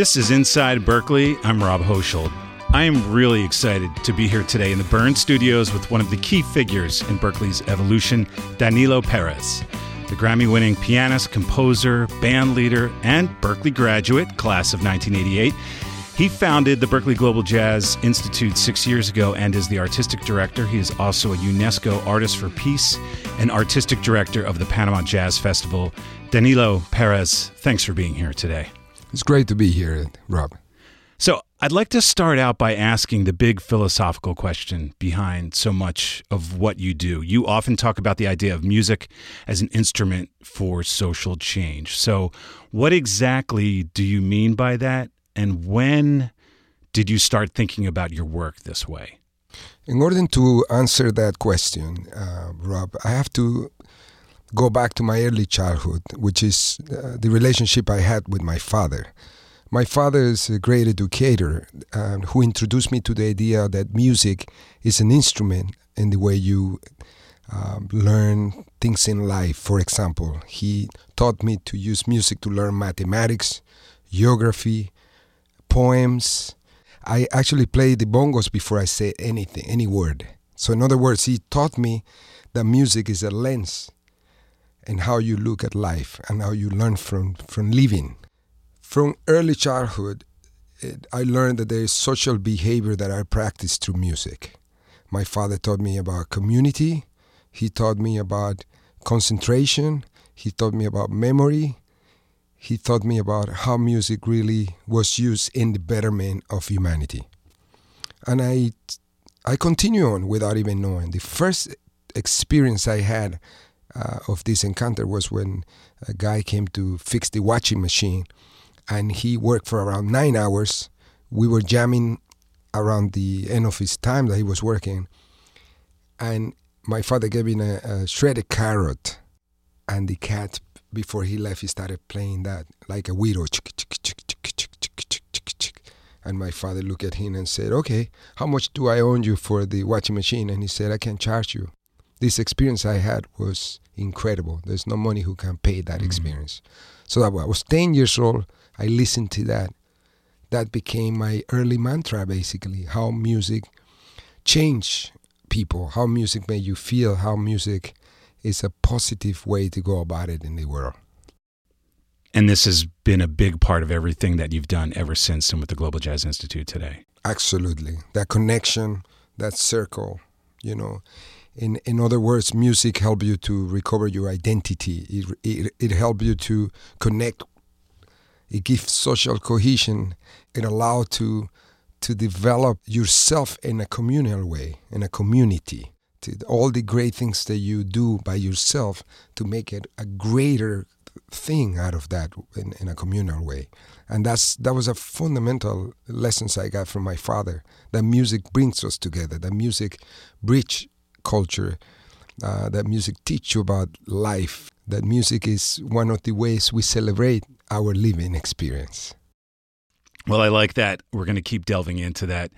This is Inside Berklee. I'm Rob Hochschild. I am really excited to be here today in the BIRN Studios with one of the key figures in Berklee's evolution, Danilo Perez, the Grammy winning pianist, composer, band leader, and Berklee graduate, class of 1988. He founded the Berklee Global Jazz Institute six years ago and is the artistic director. He is also a UNESCO Artist for Peace and artistic director of the Panama Jazz Festival. Danilo Perez, thanks for being here today. It's great to be here, Rob. So, I'd like to start out by asking the big philosophical question behind so much of what you do. You often talk about the idea of music as an instrument for social change. So, what exactly do you mean by that? And when did you start thinking about your work this way? In order to answer that question, uh, Rob, I have to go back to my early childhood, which is uh, the relationship I had with my father. My father is a great educator uh, who introduced me to the idea that music is an instrument in the way you um, learn things in life. For example, he taught me to use music to learn mathematics, geography, poems. I actually played the bongos before I said anything, any word. So, in other words, he taught me that music is a lens and how you look at life and how you learn from, from living. From early childhood, it, I learned that there is social behavior that I practice through music. My father taught me about community, he taught me about concentration, he taught me about memory, he taught me about how music really was used in the betterment of humanity. And I, I continue on without even knowing. The first experience I had uh, of this encounter was when a guy came to fix the washing machine, and he worked for around nine hours. We were jamming around the end of his time that he was working, and my father gave him a, a shredded carrot, and the cat before he left he started playing that like a widow. And my father looked at him and said, "Okay, how much do I owe you for the washing machine?" And he said, "I can charge you." This experience I had was incredible. There's no money who can pay that mm-hmm. experience. So I was 10 years old. I listened to that. That became my early mantra, basically. How music changed people, how music made you feel, how music is a positive way to go about it in the world. And this has been a big part of everything that you've done ever since and with the Global Jazz Institute today. Absolutely. That connection, that circle, you know in in other words, music help you to recover your identity. It it, it help you to connect. It gives social cohesion. It allow to to develop yourself in a communal way, in a community. To all the great things that you do by yourself to make it a greater thing out of that in, in a communal way. And that's that was a fundamental lessons I got from my father. That music brings us together. That music bridge culture, uh, that music teach you about life, that music is one of the ways we celebrate our living experience. Well, I like that. We're going to keep delving into that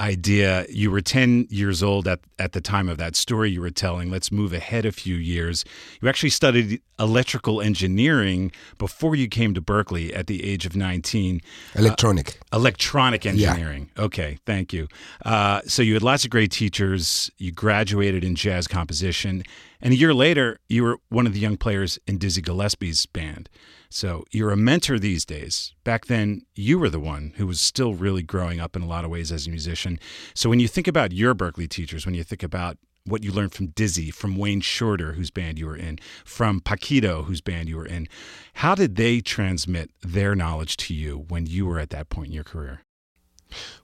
idea. You were 10 years old at, at the time of that story you were telling. Let's move ahead a few years. You actually studied electrical engineering before you came to Berkeley at the age of 19. Electronic. Uh, electronic engineering. Yeah. Okay, thank you. Uh, so you had lots of great teachers. You graduated in jazz composition. And a year later, you were one of the young players in Dizzy Gillespie's band. So you're a mentor these days. Back then, you were the one who was still really growing up in a lot of ways as a musician. So when you think about your Berklee teachers, when you think about what you learned from Dizzy, from Wayne Shorter, whose band you were in, from Paquito, whose band you were in, how did they transmit their knowledge to you when you were at that point in your career?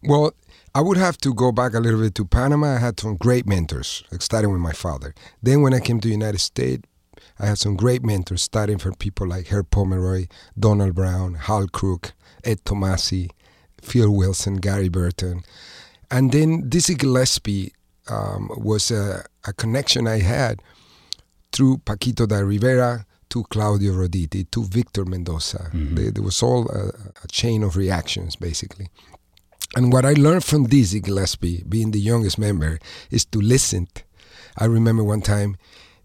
Well, I would have to go back a little bit to Panama. I had some great mentors, starting with my father. Then when I came to the United States, I had some great mentors, starting from people like Herb Pomeroy, Donald Brown, Hal Crook, Ed Tomassi, Phil Wilson, Gary Burton. And then Dizzy Gillespie um, was a, a, connection I had through Paquito D'Rivera to Claudio Roditi to Victor Mendoza. Mm-hmm. They, there was all a, a, chain of reactions, basically. And what I learned from Dizzy Gillespie, being the youngest member, is to listen. I remember one time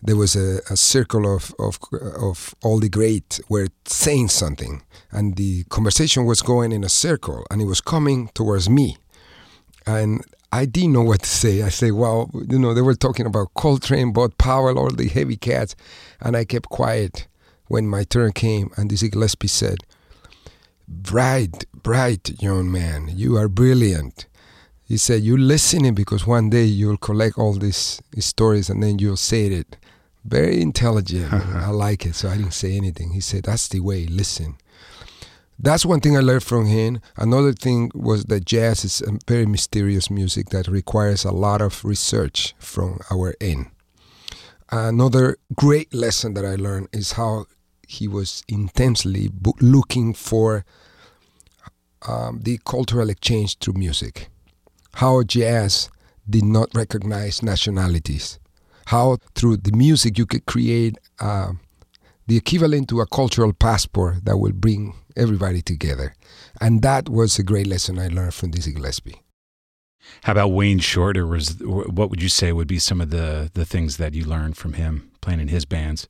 there was a, a circle of, of of all the great were saying something, and the conversation was going in a circle, and it was coming towards me, and I didn't know what to say. I say, well, you know, they were talking about Coltrane, Bud Powell, all the heavy cats, and I kept quiet when my turn came, and Dizzy Gillespie said, "Bright, bright young man, you are brilliant." He said, "You're listening because one day you'll collect all these stories and then you'll say it." Very intelligent. I like it, so I didn't say anything. He said, "That's the way. Listen." That's one thing I learned from him. Another thing was that jazz is a very mysterious music that requires a lot of research from our end. Another great lesson that I learned is how he was intensely looking for um, the cultural exchange through music. How jazz did not recognize nationalities. How through the music you could create uh, the equivalent to a cultural passport that will bring everybody together. And that was a great lesson I learned from Dizzy Gillespie. How about Wayne Shorter? Was what would you say would be some of the the things that you learned from him playing in his bands?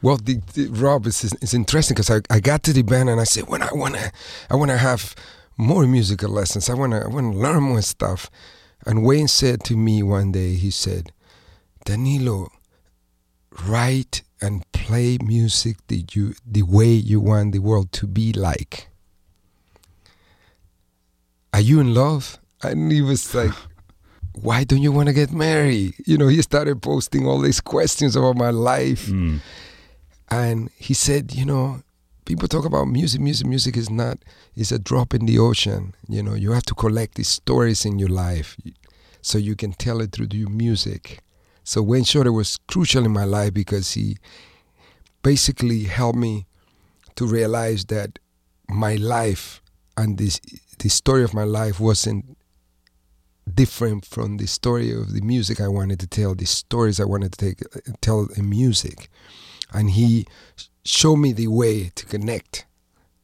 Well, the, the, Rob, it's, it's interesting because I, I got to the band and I said, when I wanna I wanna have more musical lessons. I wanna I wanna learn more stuff. And Wayne said to me one day, he said, Danilo, write and play music the you the way you want the world to be like. Are you in love? And he was like, Why don't you want to get married? You know, he started posting all these questions about my life. Mm. And he said, you know, people talk about music, music, music is not is a drop in the ocean. You know, you have to collect these stories in your life so you can tell it through your music. So Wayne Shorter was crucial in my life because he basically helped me to realize that my life and this the story of my life wasn't different from the story of the music I wanted to tell, the stories I wanted to take, tell in music. And he showed me the way to connect,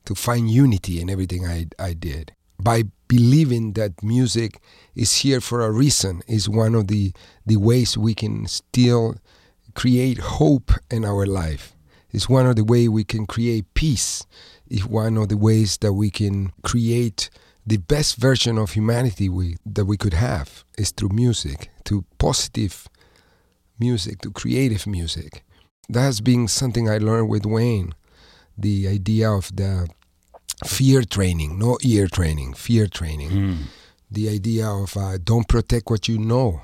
to find unity in everything I, I did. By believing that music is here for a reason is one of the, the ways we can still create hope in our life. It's one of the ways we can create peace. It's one of the ways that we can create the best version of humanity we, that we could have is through music, through positive music, through creative music. That has been something I learned with Wayne. The idea of the fear training, no ear training, fear training. Mm. The idea of uh, don't protect what you know.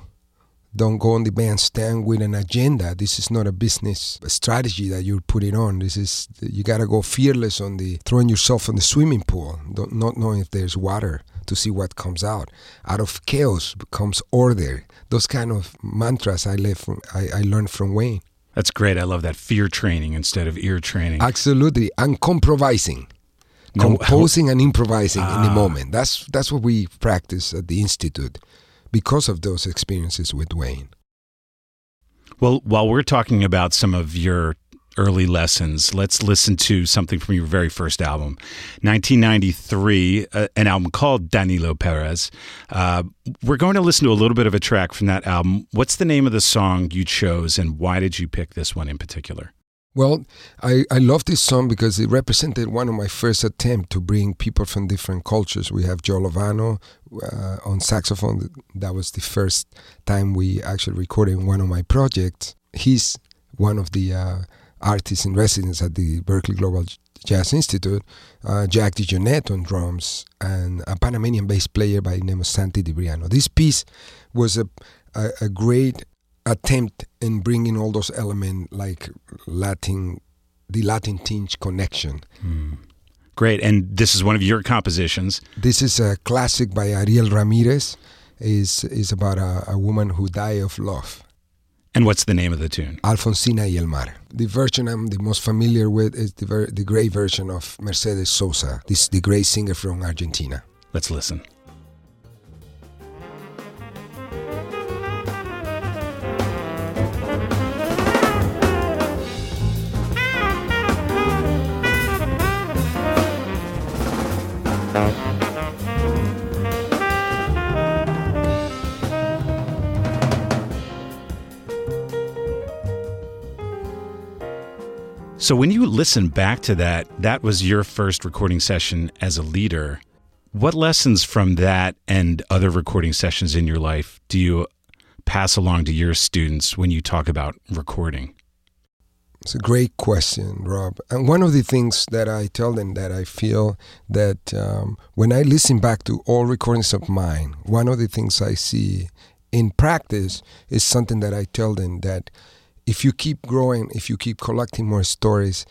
Don't go on the bandstand with an agenda. This is not a business strategy that you're putting on. This is you gotta go fearless on the throwing yourself in the swimming pool, not knowing if there's water to see what comes out. Out of chaos comes order. Those kind of mantras I live from I, I learned from Wayne. That's great. I love that fear training instead of ear training. Absolutely, and compromising composing and improvising ah. in the ah. moment. That's that's what we practice at the institute because of those experiences with Wayne. Well, while we're talking about some of your early lessons, let's listen to something from your very first album, 1993, uh, an album called Danilo Perez. Uh, we're going to listen to a little bit of a track from that album. What's the name of the song you chose, and why did you pick this one in particular? Well, I, I love this song because it represented one of my first attempts to bring people from different cultures. We have Joe Lovano uh, on saxophone. That was the first time we actually recorded one of my projects. He's one of the uh, artists in residence at the Berklee Global Jazz Institute. Uh, Jack DeJohnette on drums and a Panamanian bass player by the name of Santi Debriano. This piece was a, a, a great attempt in bringing all those elements like Latin, the Latin tinge connection. Mm. Great, and this is one of your compositions. This is a classic by Ariel Ramirez. is is about a, a woman who died of love. And what's the name of the tune? Alfonsina y el Mar. The version I'm the most familiar with is the, ver- the great version of Mercedes Sosa, this the great singer from Argentina. Let's listen. So when you listen back to that, that was your first recording session as a leader. What lessons from that and other recording sessions in your life do you pass along to your students when you talk about recording? It's a great question, Rob. And one of the things that I tell them that I feel that um, when I listen back to all recordings of mine, one of the things I see in practice is something that I tell them that if you keep growing, if you keep collecting more stories,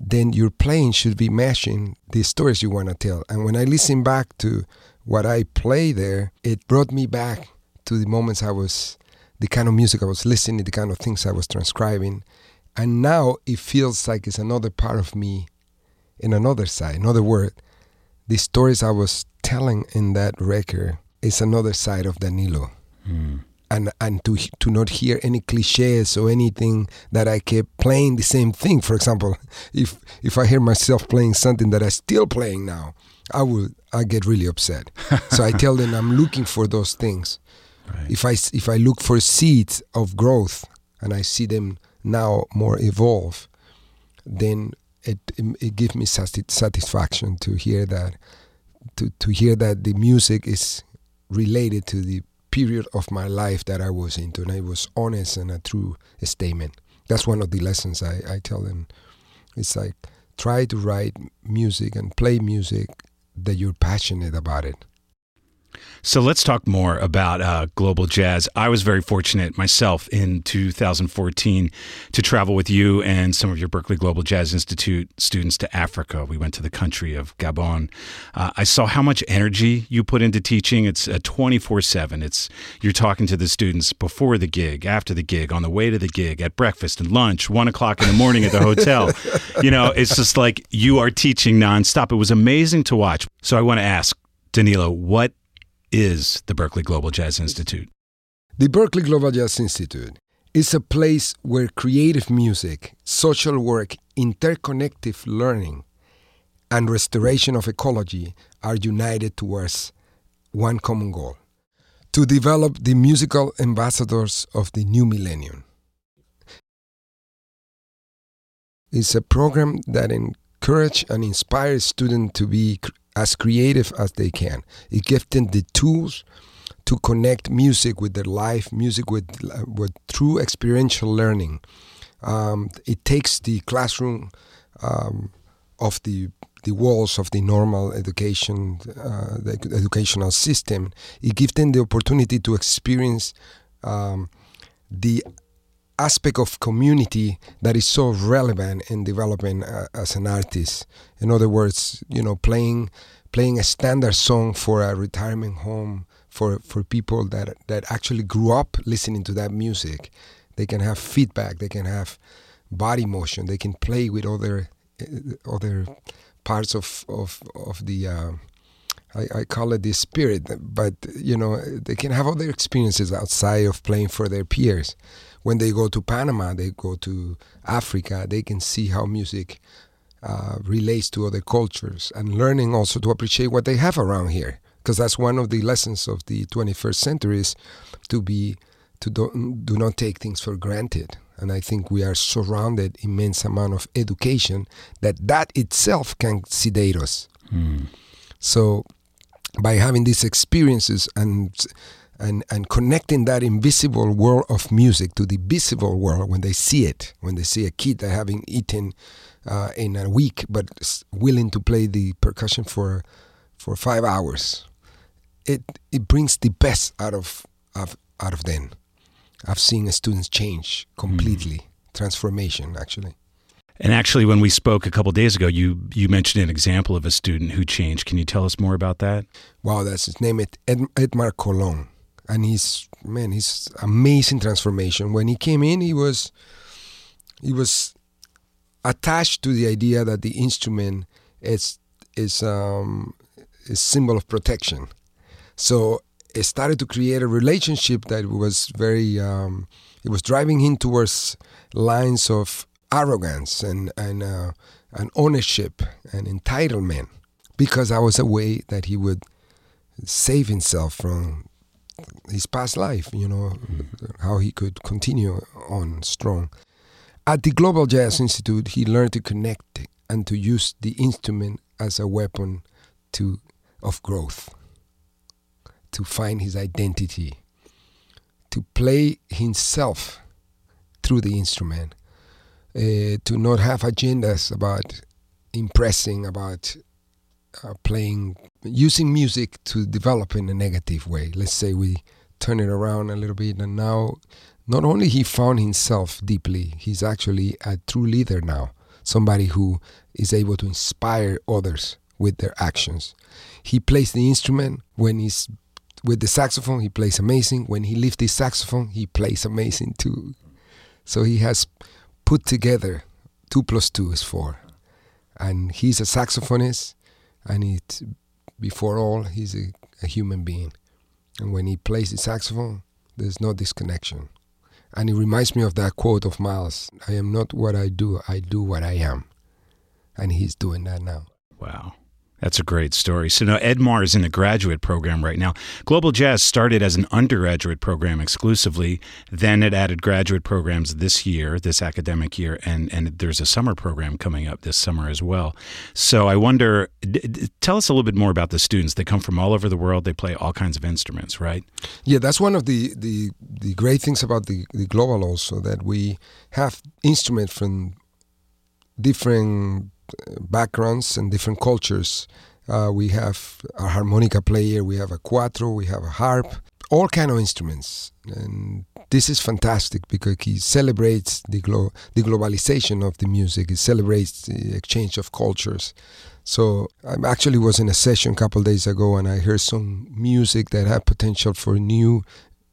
then your playing should be matching the stories you want to tell. And when I listen back to what I play there, it brought me back to the moments I was, the kind of music I was listening, the kind of things I was transcribing. And now it feels like it's another part of me in another side. In other words, the stories I was telling in that record is another side of Danilo. Mm and and to to not hear any cliches or anything that I kept playing the same thing. For example, if if I hear myself playing something that I'm still playing now, I will I get really upset. so I tell them I'm looking for those things. Right. If I if I look for seeds of growth and I see them now more evolve, then it it, it gives me satisfaction to hear that to to hear that the music is related to the period of my life that I was into, and it was honest and a true statement. That's one of the lessons I, I tell them. It's like try to write music and play music that you're passionate about it. So let's talk more about uh, global jazz. I was very fortunate myself in 2014 to travel with you and some of your Berklee Global Jazz Institute students to Africa. We went to the country of Gabon. Uh, I saw how much energy you put into teaching. It's a 24 7. It's you're talking to the students before the gig, after the gig, on the way to the gig, at breakfast and lunch, one o'clock in the morning at the hotel. you know, it's just like you are teaching nonstop. It was amazing to watch. So I want to ask Danilo, what is the Berklee Global Jazz Institute? The Berklee Global Jazz Institute is a place where creative music, social work, interconnective learning, and restoration of ecology are united towards one common goal to develop the musical ambassadors of the new millennium. It's a program that encourages and inspires students to be as creative as they can. It gives them the tools to connect music with their life, music with, uh, with true experiential learning. Um, it takes the classroom um, of the the walls of the normal education, uh, the educational system. It gives them the opportunity to experience um, the aspect of community that is so relevant in developing uh, as an artist. In other words, you know, playing playing a standard song for a retirement home for for people that that actually grew up listening to that music. They can have feedback. They can have body motion. They can play with other uh, other parts of of of the. Uh, I, I, call it the spirit, but you know they can have other experiences outside of playing for their peers when they go to Panama, they go to Africa, they can see how music uh, relates to other cultures and learning also to appreciate what they have around here. Because that's one of the lessons of the 21st century is to be to do, do not take things for granted. And I think we are surrounded immense amount of education that that itself can sedate us. Mm. So by having these experiences and and, and connecting that invisible world of music to the visible world when they see it, when they see a kid that having eaten uh, in a week but willing to play the percussion for for five hours, it it brings the best out of, of out of them. I've seen students change completely, mm. transformation actually. And actually, when we spoke a couple days ago, you you mentioned an example of a student who changed. Can you tell us more about that? Wow, that's his name, Ed, Edmar Colon and his man, he's amazing transformation. When he came in, he was he was attached to the idea that the instrument is is um, a symbol of protection. So it started to create a relationship that was very um, it was driving him towards lines of arrogance and and uh, and ownership and entitlement because that was a way that he would save himself from his past life, you know, mm. how he could continue on strong. At the Global Jazz Institute, he learned to connect and to use the instrument as a weapon to of growth, to find his identity, to play himself through the instrument, uh, to not have agendas about impressing, about uh, playing, using music to develop in a negative way. Let's say we turn it around a little bit, and now not only he found himself deeply, he's actually a true leader now, somebody who is able to inspire others with their actions. He plays the instrument when he's with the saxophone, he plays amazing. When he lifts his saxophone, he plays amazing too. So he has put together two plus two is four. And he's a saxophonist, and it, before all, he's a, a human being. And when he plays the saxophone, there's no disconnection. And it reminds me of that quote of Miles I am not what I do, I do what I am. And he's doing that now. Wow. That's a great story. So now Edmar is in a graduate program right now. Global Jazz started as an undergraduate program exclusively. Then it added graduate programs this year, this academic year, and and there's a summer program coming up this summer as well. So I wonder, d- d- tell us a little bit more about the students. They come from all over the world. They play all kinds of instruments, right? Yeah, that's one of the the, the great things about the, the global also that we have instruments from different backgrounds and different cultures. Uh, we have a harmonica player, we have a cuatro, we have a harp, all kind of instruments, and this is fantastic because he celebrates the glo- the globalization of the music. It celebrates the exchange of cultures. So I actually was in a session a couple days ago, and I heard some music that had potential for new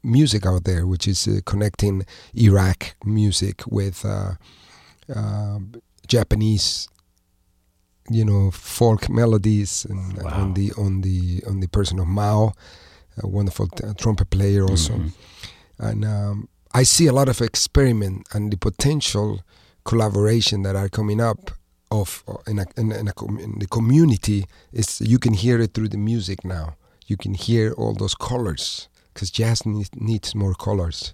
music out there, which is uh, connecting Iraq music with uh, uh, Japanese you know folk melodies and wow. on the on the on the person of Mao, a wonderful t- trumpet player also, mm-hmm. and um, I see a lot of experiment and the potential collaboration that are coming up of uh, in, a, in, a, in, a com- in the community. Is you can hear it through the music now. You can hear all those colors because jazz needs, needs more colors.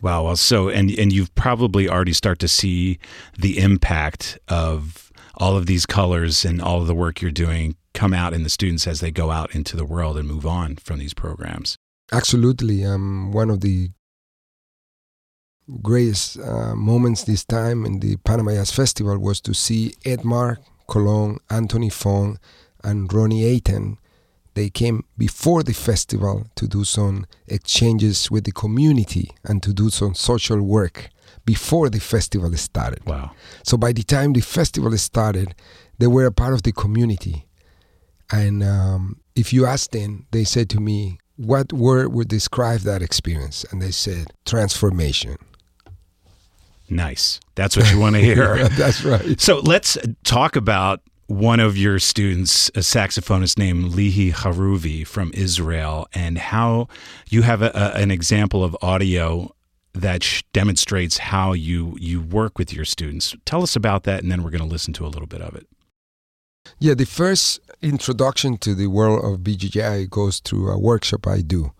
Wow. Well, so and and you've probably already start to see the impact of all of these colors and all of the work you're doing come out in the students as they go out into the world and move on from these programs. Absolutely. Um, one of the greatest uh, moments this time in the Panama Jazz Festival was to see Edmar Colon, Anthony Fong, and Ronnie Aiton. They came before the festival to do some exchanges with the community and to do some social work before the festival started. Wow. So by the time the festival started, they were a part of the community. And um, if you ask them, they said to me, what word would describe that experience? And they said, transformation. Nice. That's what you want to hear. That's right. So let's talk about one of your students, a saxophonist named Lihi Haruvi from Israel, and how you have a, a, an example of audio that sh- demonstrates how you you work with your students. Tell us about that, and then we're going to listen to a little bit of it. Yeah, the first introduction to the world of BGJI goes through a workshop I do,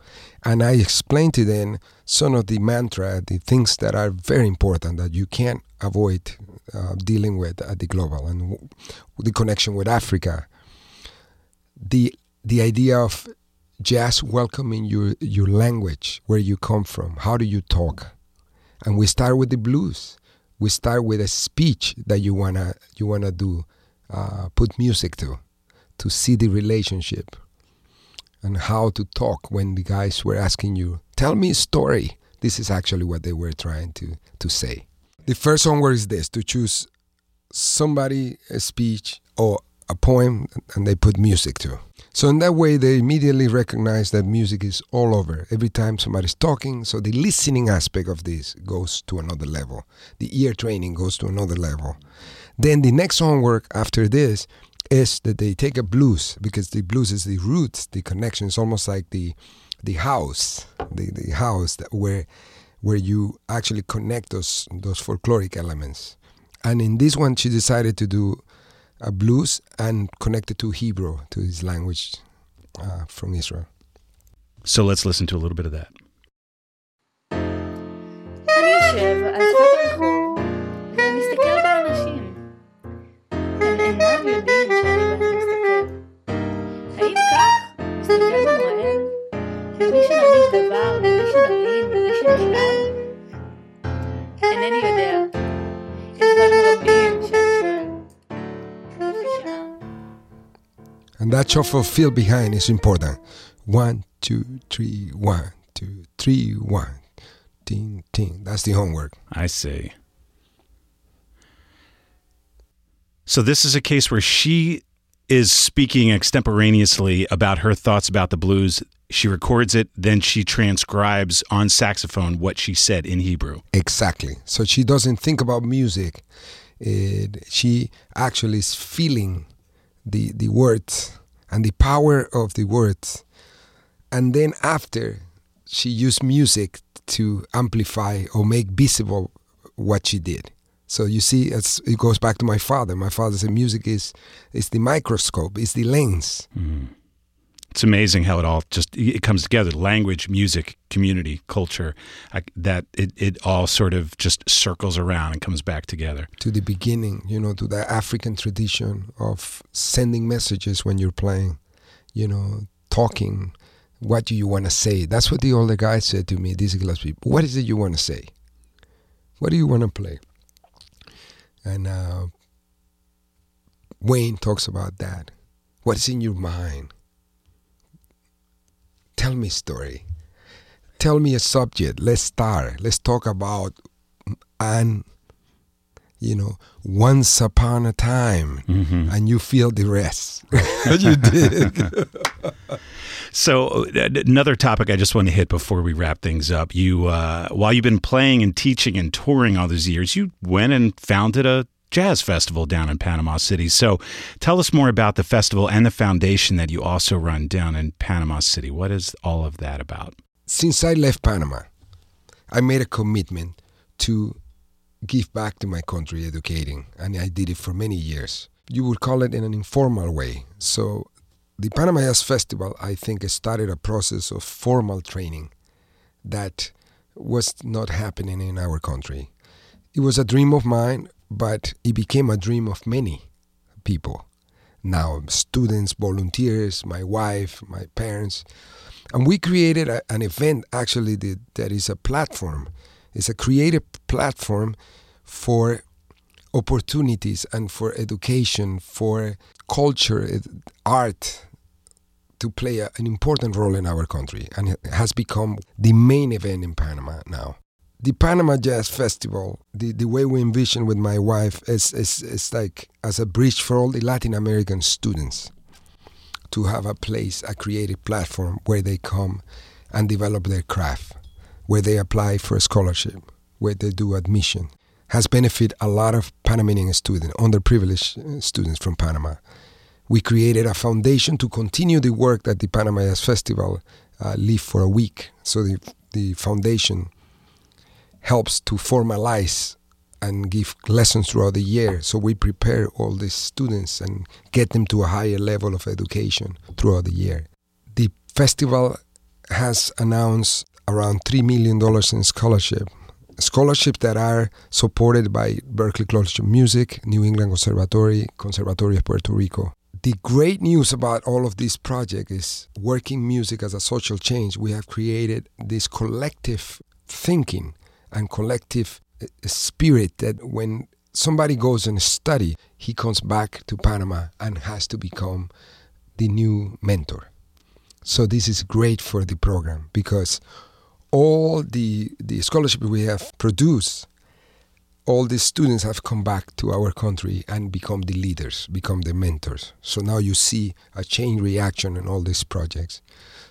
and I explain to them some of the mantra, the things that are very important that you can't avoid uh, dealing with at the global, and the connection with Africa. The the idea of just welcoming your your language, where you come from, how do you talk, and we start with the blues. We start with a speech that you wanna you wanna do, uh, put music to, to see the relationship, and how to talk when the guys were asking you, tell me a story. This is actually what they were trying to to say. The first homework is this: to choose somebody a speech or a poem, and they put music to. So in that way, they immediately recognize that music is all over. Every time somebody's talking, so the listening aspect of this goes to another level. The ear training goes to another level. Then the next homework after this is that they take a blues because the blues is the roots, the connection. It's almost like the the house, the, the house that where where you actually connect those those folkloric elements. And in this one, she decided to do uh, blues and connected to Hebrew, to his language uh, from Israel. So let's listen to a little bit of that. אינני יודע. And that shuffle feel behind is important. One, two, three, one, two, three, one. Ting, ting. That's the homework. I see. So this is a case where she is speaking extemporaneously about her thoughts about the blues. She records it, then she transcribes on saxophone what she said in Hebrew. Exactly. So she doesn't think about music. It, she actually is feeling the the words and the power of the words. And then after she used music to amplify or make visible what she did. So you see, it goes back to my father. My father said music is is the microscope, is the lens. Mm-hmm. It's amazing how it all just it comes together. Language, music, community, culture, I, that it, it all sort of just circles around and comes back together. to the beginning, you know, to the African tradition of sending messages when you're playing, you know, talking. What do you want to say? That's what the older guy said to me, Dizzy Gillespie. What is it you want to say? What do you want to play? And uh, Wayne talks about that. What's in your mind? Tell me a story. Tell me a subject. Let's start. Let's talk about and you know, once upon a time, and you feel the rest. you did. So uh, another topic I just want to hit before we wrap things up. You, uh, while you've been playing and teaching and touring all these years, you went and founded a jazz festival down in Panama City. So tell us more about the festival and the foundation that you also run down in Panama City. What is all of that about? Since I left Panama, I made a commitment to give back to my country educating, and I did it for many years. You would call it in an informal way. So, the Panama Jazz Festival, I think, started a process of formal training that was not happening in our country. It was a dream of mine, but it became a dream of many people. Now, students, volunteers, my wife, my parents, and we created a, an event actually that, that is a platform. It's a creative platform for opportunities and for education, for culture, art to play a, an important role in our country. And it has become the main event in Panama now. The Panama Jazz Festival, the, the way we envision with my wife is, is, is like as a bridge for all the Latin American students to have a place, a creative platform where they come and develop their craft, where they apply for a scholarship, where they do admission, has benefited a lot of Panamanian students, underprivileged uh, students from Panama. We created a foundation to continue the work that the Panama Jazz Festival uh, for a week. So the, the foundation helps to formalize and give lessons throughout the year. So we prepare all these students and get them to a higher level of education throughout the year. The festival has announced around $3 million in scholarship. Scholarships that are supported by Berklee College of Music, New England Conservatory, Conservatory of Puerto Rico. The great news about all of this project is working music as a social change. We have created this collective thinking and collective uh, spirit that when somebody goes and study, he comes back to Panama and has to become the new mentor. So this is great for the program because all the the scholarship we have produced, all the students have come back to our country and become the leaders, become the mentors. So now you see a chain reaction in all these projects.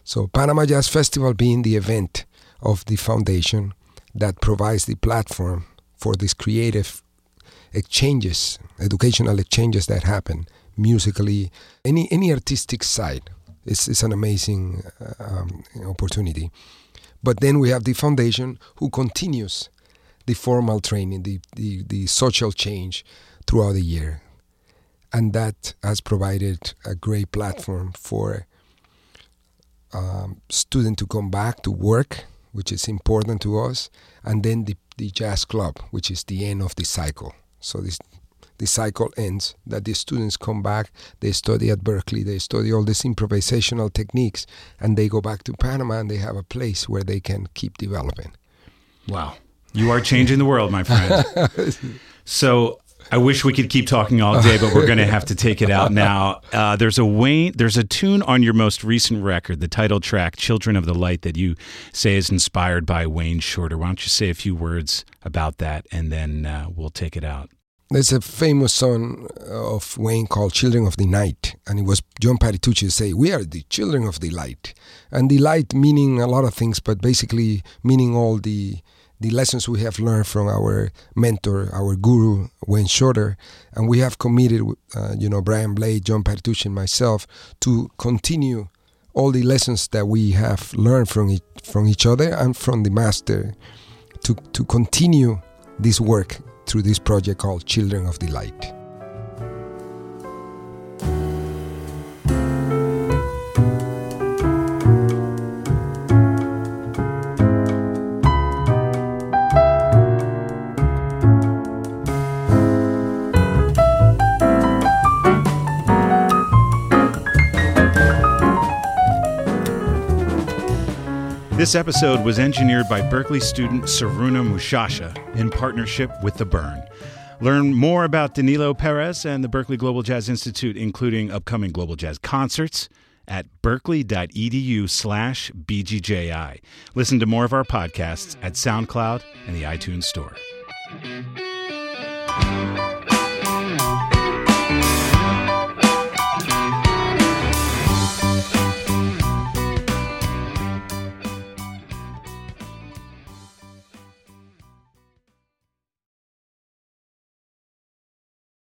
So Panama Jazz Festival being the event of the foundation that provides the platform for these creative exchanges, educational exchanges that happen musically, any any artistic side. It's, it's an amazing uh, um, opportunity. But then we have the foundation who continues the formal training, the, the, the social change throughout the year. And that has provided a great platform for um, students to come back to work, which is important to us, and then the, the jazz club, which is the end of the cycle. So this, the cycle ends, that the students come back, they study at Berklee, they study all these improvisational techniques, and they go back to Panama and they have a place where they can keep developing. Wow. You are changing the world, my friend. so I wish we could keep talking all day, but we're going to have to take it out now. Uh, there's a Wayne, there's a tune on your most recent record, the title track "Children of the Light," that you say is inspired by Wayne Shorter. Why don't you say a few words about that, and then uh, we'll take it out. There's a famous song of Wayne called "Children of the Night," and it was John Patitucci say, "We are the children of the light," and the light meaning a lot of things, but basically meaning all the the lessons we have learned from our mentor, our guru, Wayne Shorter, and we have committed, uh, you know, Brian Blade, John Patitucci, and myself to continue all the lessons that we have learned from each, from each other and from the master to, to continue this work through this project called Children of the Light. This episode was engineered by Berklee student Saruna Mushasha in partnership with The BIRN. Learn more about Danilo Perez and the Berklee Global Jazz Institute, including upcoming Global Jazz concerts, at berklee.edu slash BGJI. Listen to more of our podcasts at SoundCloud and the iTunes Store.